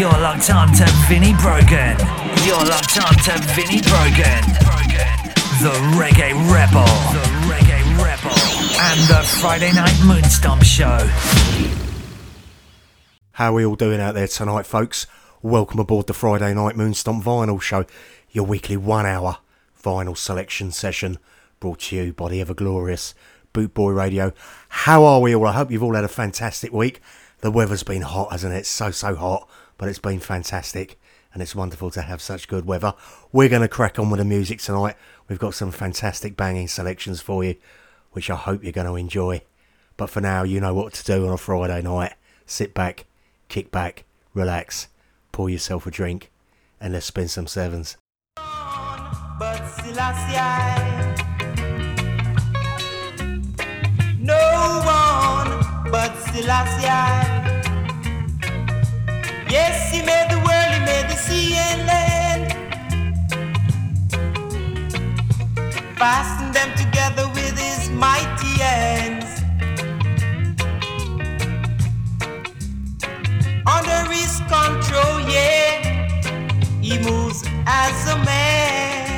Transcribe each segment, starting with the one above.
You're locked on to Vinnie Brogan. You're locked on to Vinnie Brogan. The Reggae Rebel. The Reggae Rebel. And the Friday Night Moonstomp Show. How are we all doing out there tonight, folks? Welcome aboard the Friday Night Moonstomp Vinyl Show, your weekly one hour vinyl selection session brought to you by the ever glorious Bootboy Radio. How are we all? I hope you've all had a fantastic week. The weather's been hot, hasn't it? So, so hot, but it's been fantastic and it's wonderful to have such good weather. We're going to crack on with the music tonight. We've got some fantastic banging selections for you, which I hope you're going to enjoy. But for now, you know what to do on a Friday night. Sit back, kick back, relax, pour yourself a drink, and let's spin some sevens. No one but. Yes, he made the world, he made the sea and land. Fastened them together with his mighty hands. Under his control, yeah, he moves as a man.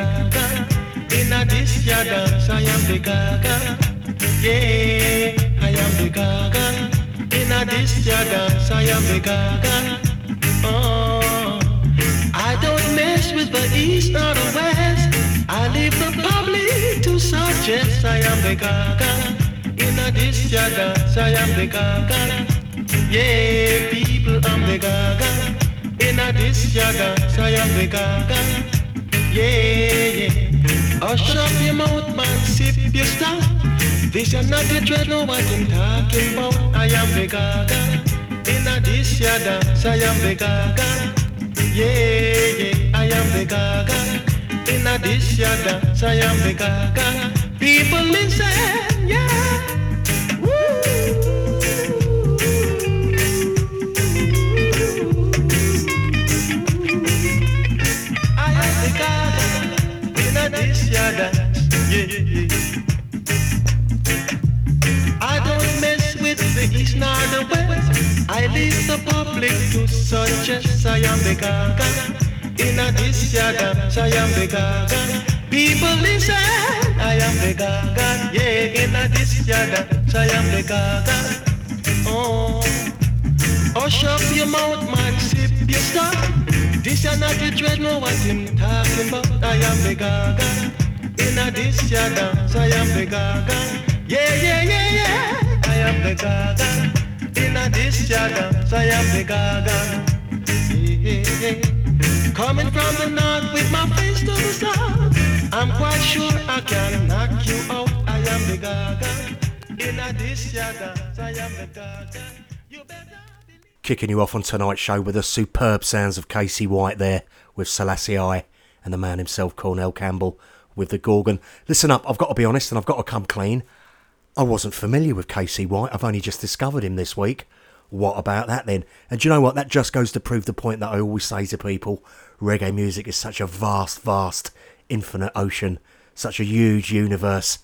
Gaga. In a this ya dance, I am the gaga. Yeah, I am the gaga. In a this ya dance, I am the gaga. Oh, I don't mess with the east or the west. I leave the public to suggest I am the gaga. In a this ya dance, I am the gaga. Yeah, people, I'm the gaga. In a this ya dance, I am the gaga. Yeah, yeah. Oh, shut up your mouth, man, sip your stuff. This is not the dread, know what I'm talking about. I am the gaga. In a this ya dance, I am the gaga. Yeah, yeah, I am the gaga. In a this ya dance, I am the gaga. People listen, yeah. Ya yeah, yeah. I don't mess with the east nor the west. I leave the public to such as I am the gaga. In a this ya dance, I am the gaga. People listen, I am the gaga. Yeah, in a this ya dance, I am the gaga. Oh, oh hush up your mouth, man, sip your stuff. This ya not the dread, know what him talking about. I am the gaga. In a this ya dance, um, I am the gaga. Yeah, yeah, yeah, yeah. I am the gaga. In a this ya dance, um, I am the gaga. Yeah, yeah, yeah. Coming from the north with my face to the south. I'm quite sure I can knock you out. I am the gaga. In a this ya dance, um, I am the better. Kicking you off on tonight's show with the superb sounds of Casey White there with Selassie I and the man himself, Cornell Campbell, with the Gorgon. Listen up, I've got to be honest and I've got to come clean. I wasn't familiar with Casey White, I've only just discovered him this week. What about that then? And do you know what? That just goes to prove the point that I always say to people reggae music is such a vast, vast, infinite ocean, such a huge universe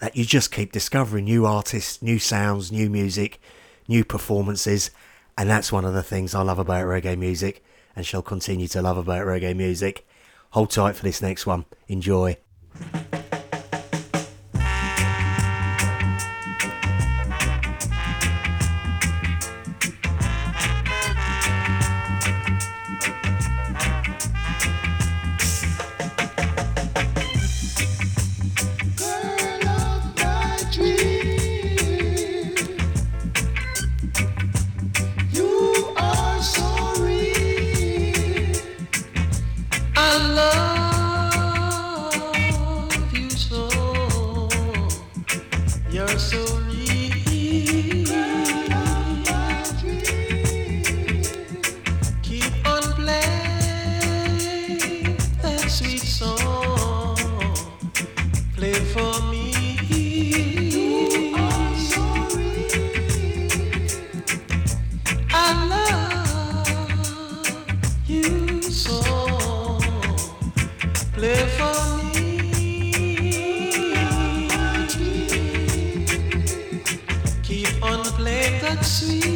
that you just keep discovering new artists, new sounds, new music, new performances. And that's one of the things I love about reggae music and shall continue to love about reggae music. Hold tight for this next one. Enjoy. That sweet,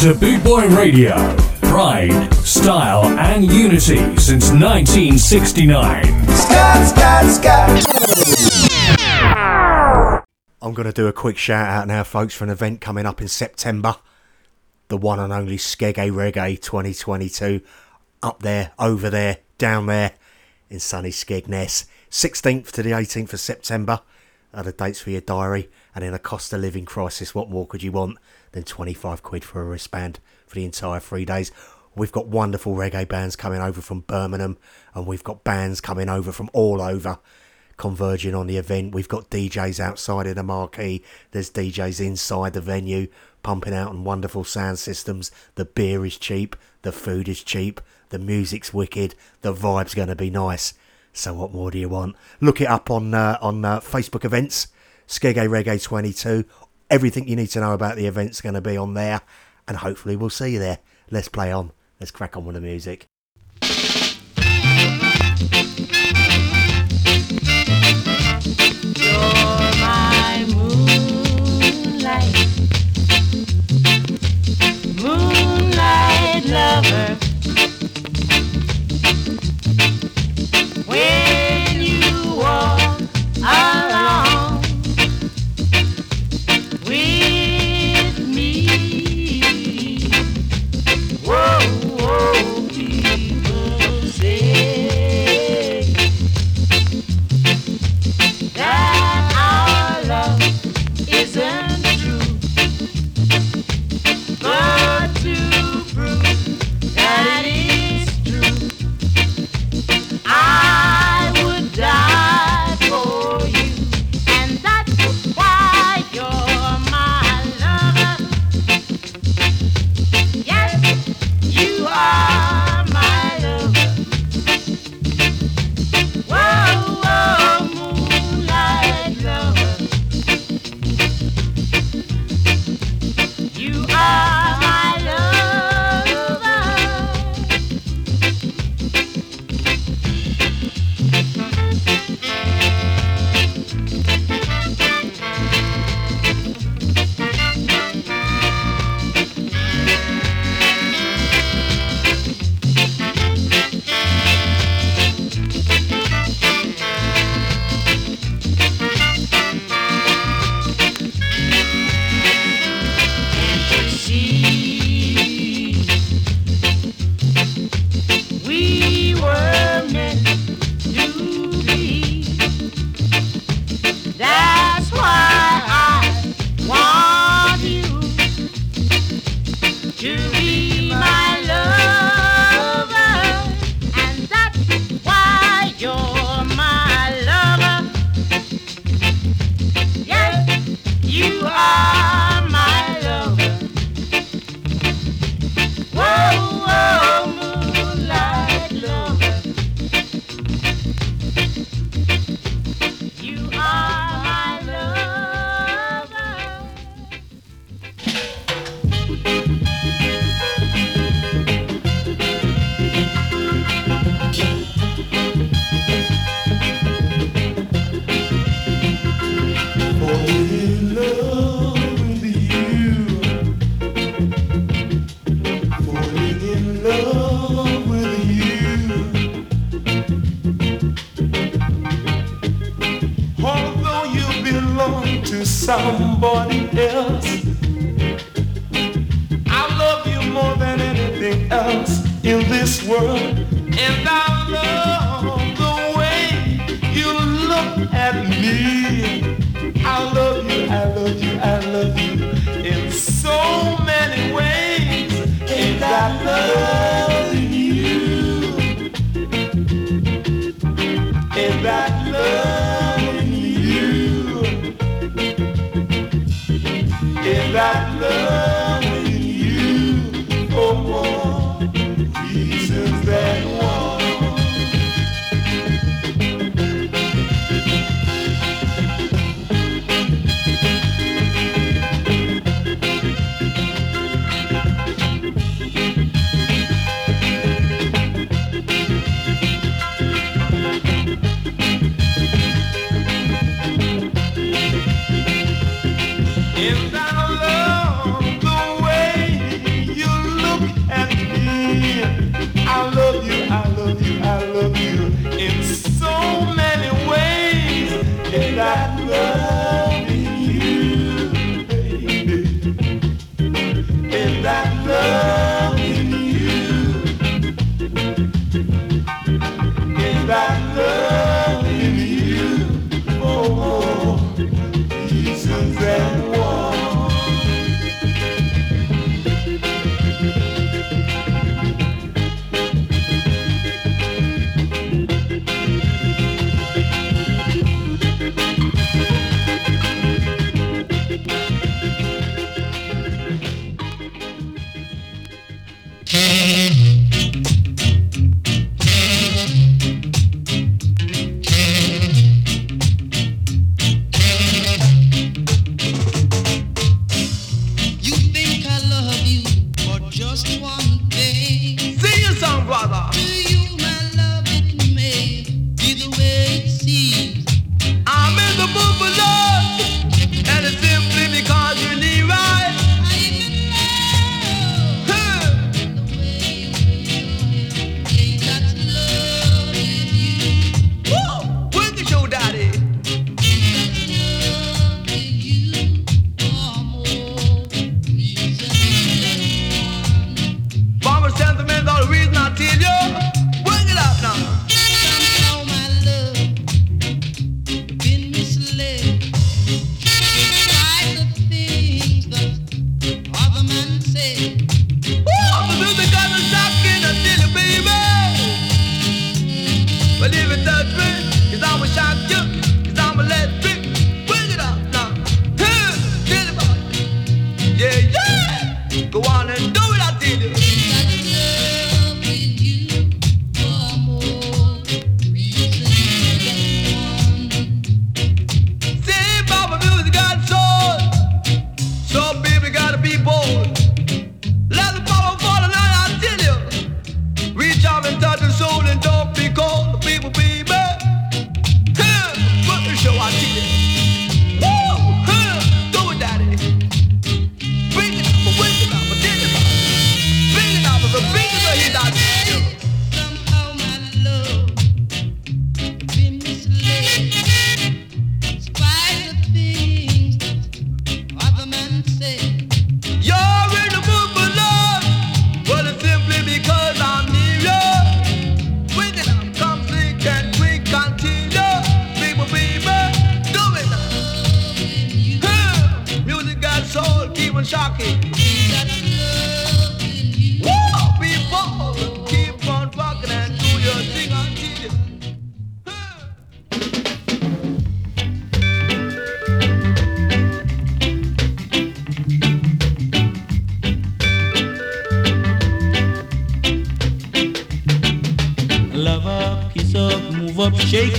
to Boot Boy Radio. Pride, style, and unity since 1969. I'm going to do a quick shout out now, folks, for an event coming up in September. The one and only Skeggy Reggae 2022. Up there, over there, down there in sunny Skegness. 16th to the 18th of September. Are the dates for your diary. And in a cost of living crisis, what more could you want than 25 quid for a wristband for the entire three days. We've got wonderful reggae bands coming over from Birmingham, and we've got bands coming over from all over converging on the event. We've got DJs outside in the marquee, there's DJs inside the venue pumping out on wonderful sound systems. The beer is cheap, the food is cheap, the music's wicked, the vibe's going to be nice. So, what more do you want? Look it up on uh, on uh, Facebook events, Skeggy Reggae 22, Everything you need to know about the event's going to be on there, and hopefully we'll see you there. Let's play on. Let's crack on with the music. lover.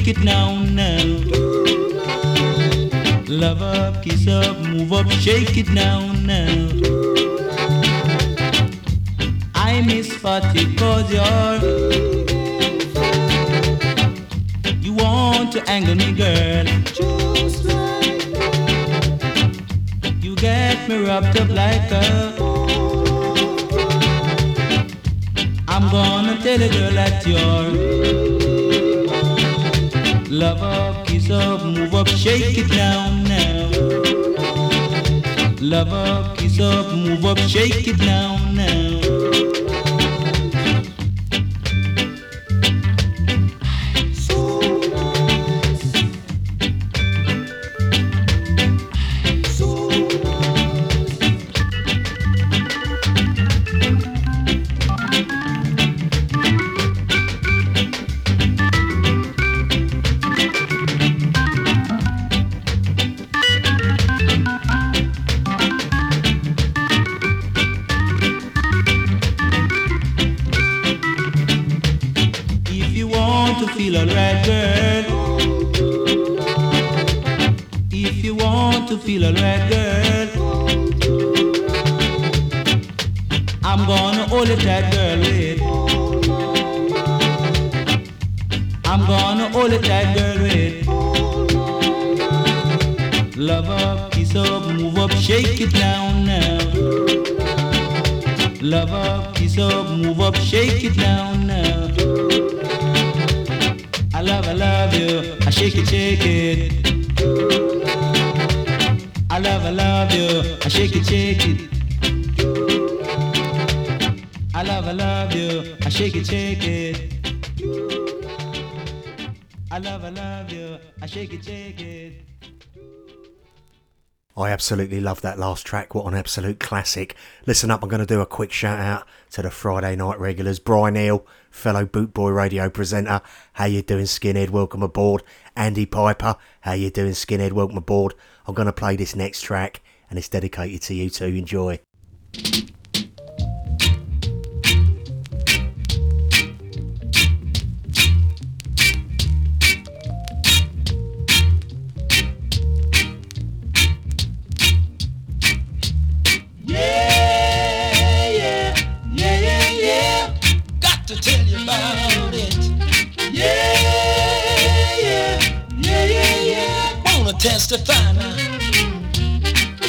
Shake it now, now. Love up, kiss up, move up, shake it now, now. I miss Fatty love up, kiss up, move up, shake it down now. Love up, kiss up, move up, shake it down now. I love, I love you, I shake it, shake it. I love, I love you, I shake it, shake it. I love, I love you, I shake it, shake it. I love, I love you, I shake it, shake it. I absolutely love that last track. What an absolute classic. Listen up, I'm going to do a quick shout out to the Friday night regulars. Brian Neal, fellow Boot Boy radio presenter. How you doing, skinhead? Welcome aboard. Andy Piper, how you doing, skinhead? Welcome aboard. I'm going to play this next track and it's dedicated to you too. Enjoy. to tell you about it. Yeah, yeah, yeah, yeah, yeah. Wanna testify now.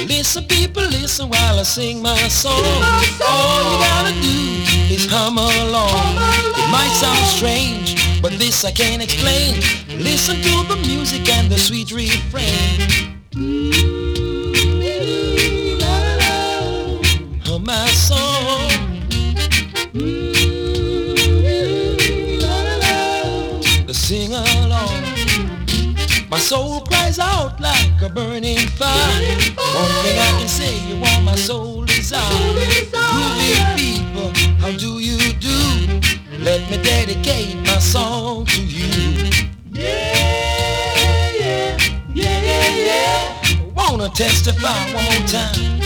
Listen, people, listen while I sing my song. My song. All you gotta do is hum along. hum along. It might sound strange, but this I can't explain. Listen to the music and the sweet refrain. My soul cries out like a burning fire. One thing I can say, you want my soul desire. Groovy people, how do you do? Let me dedicate my song to you. Yeah, yeah, yeah, yeah, yeah. Wanna testify one more time.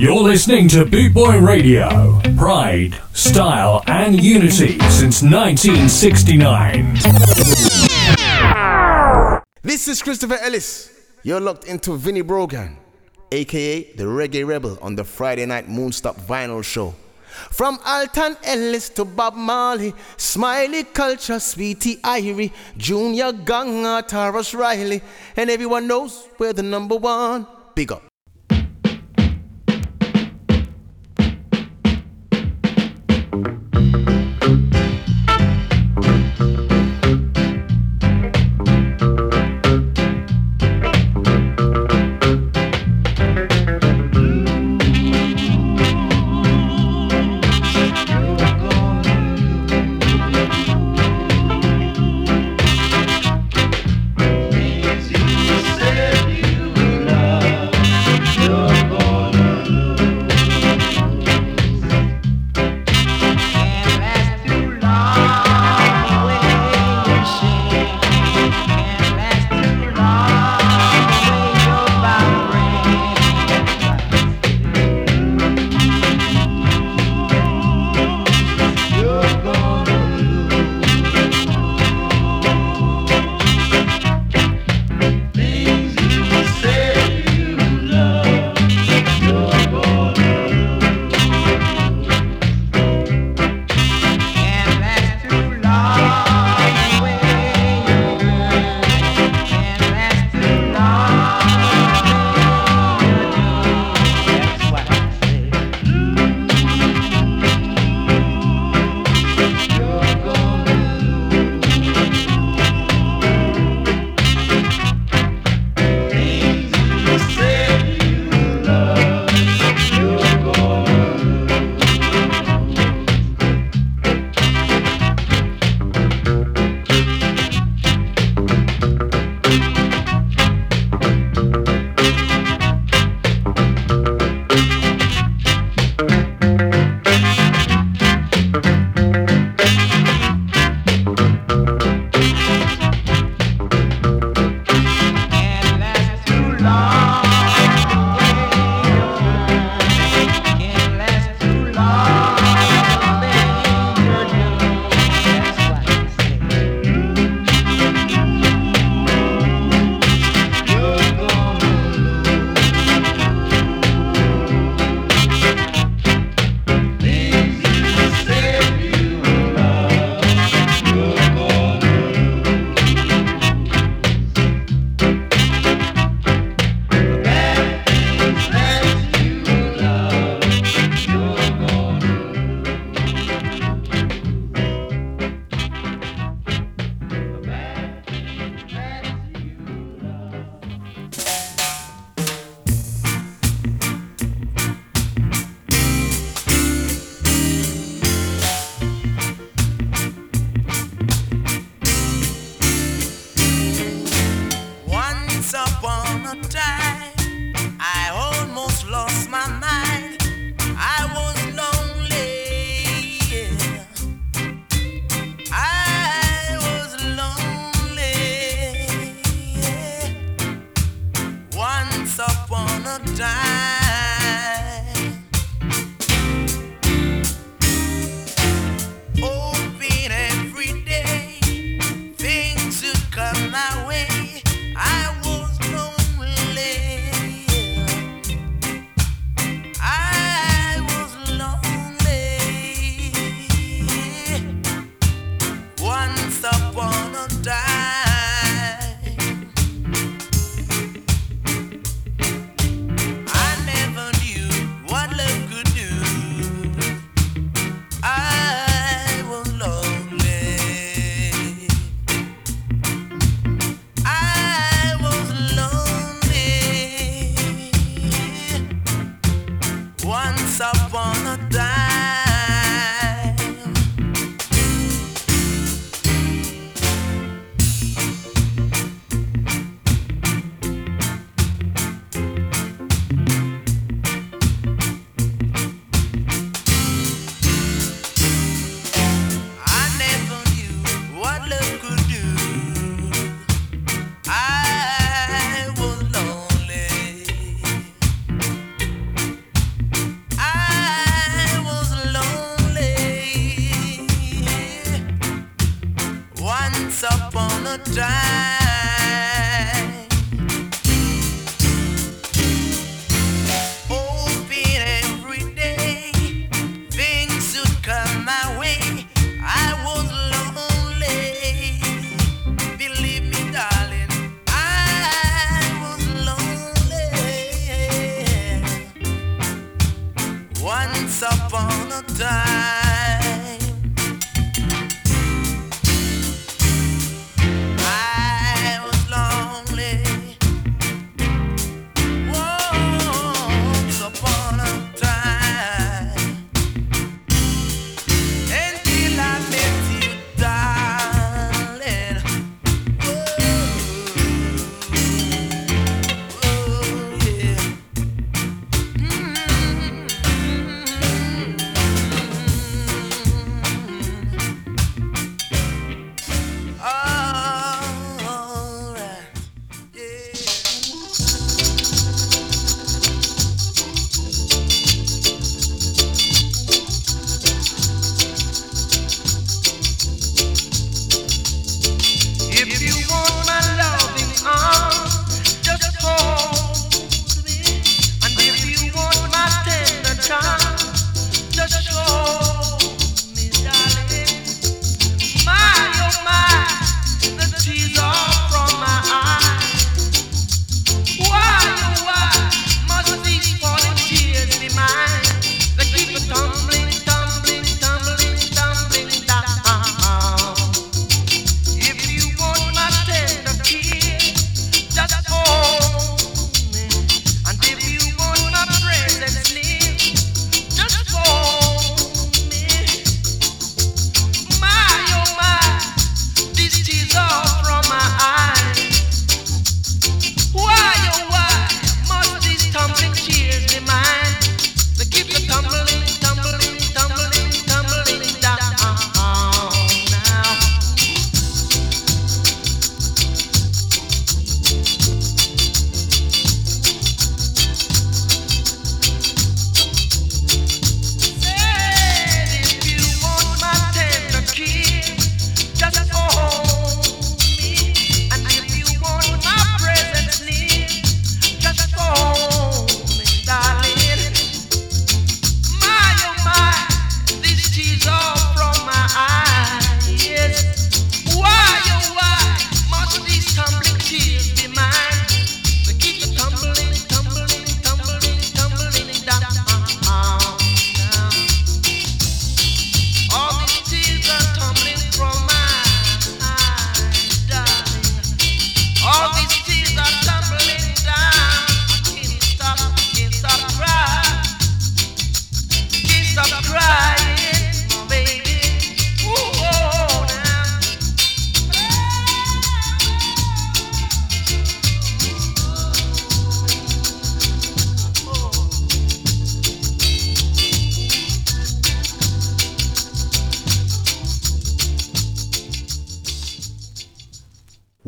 You're listening to Boot Boy Radio. Pride, style, and unity since 1969. This is Christopher Ellis. You're locked into Vinnie Brogan, aka the Reggae Rebel, on the Friday Night Moonstomp Vinyl Show. From Alton Ellis to Bob Marley, Smiley Culture, Sweetie Irie, Junior Ganga, Tarrus Riley, and everyone knows we're the number one. Big up.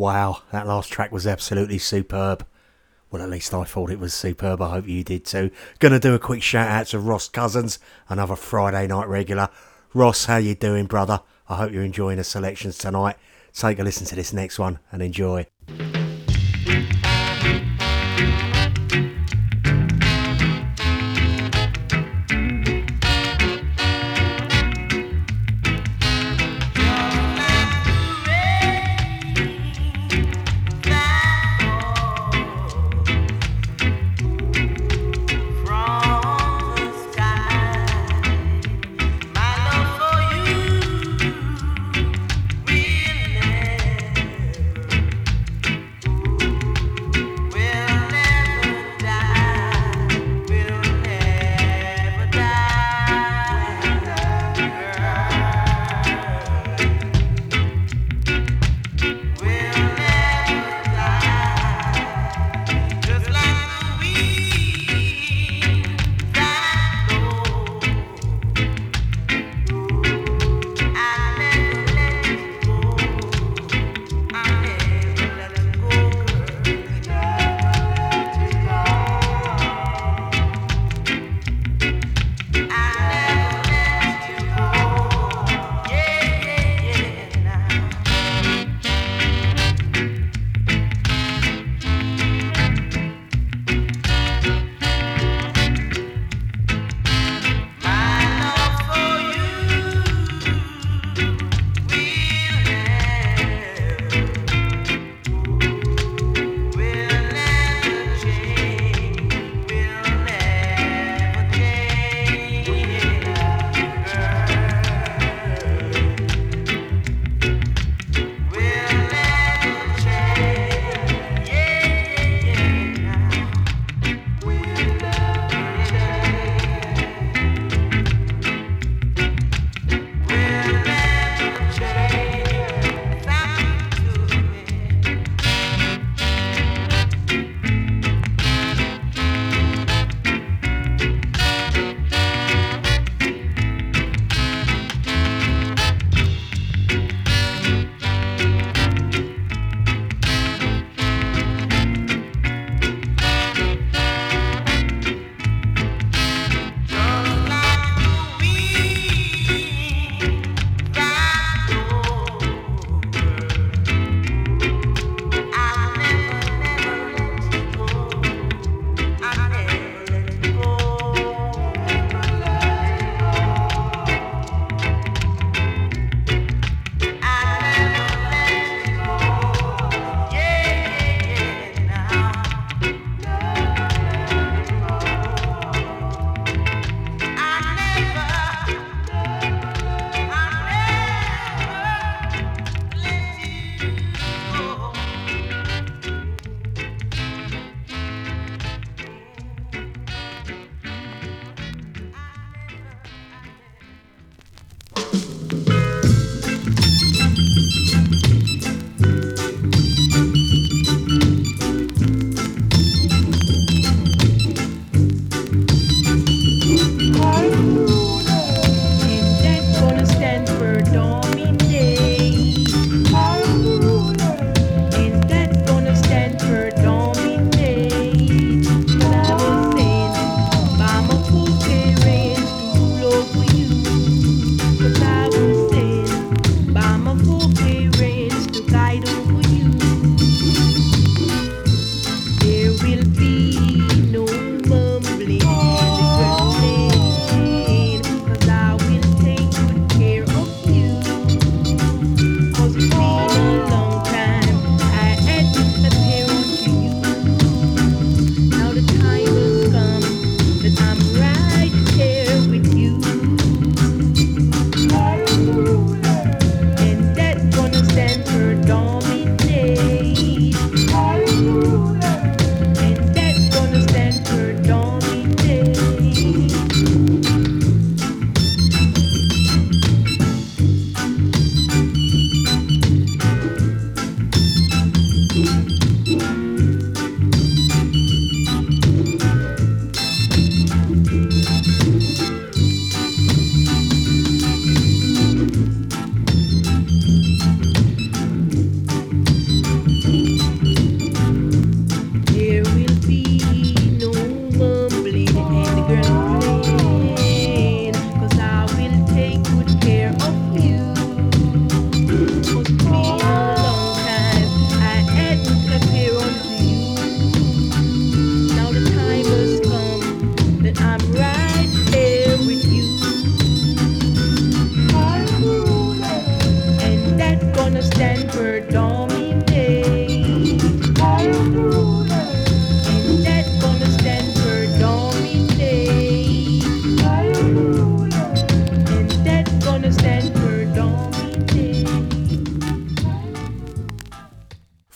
Wow, that last track was absolutely superb. Well, at least I thought it was superb. I hope you did too. Gonna do a quick shout out to Ross Cousins, another Friday night regular. Ross, how you doing, brother? I hope you're enjoying the selections tonight. Take a listen to this next one and enjoy.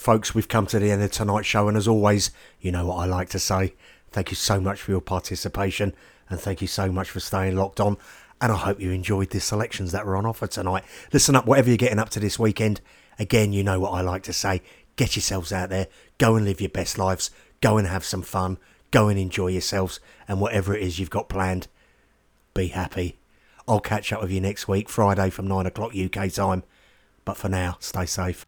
Folks, we've come to the end of tonight's show, and as always, you know what I like to say. Thank you so much for your participation, and thank you so much for staying locked on. And I hope you enjoyed the selections that were on offer tonight. Listen up, whatever you're getting up to this weekend. Again, you know what I like to say. Get yourselves out there, go and live your best lives, go and have some fun, go and enjoy yourselves, and whatever it is you've got planned, be happy. I'll catch up with you next week, Friday from 9 o'clock UK time. But for now, stay safe.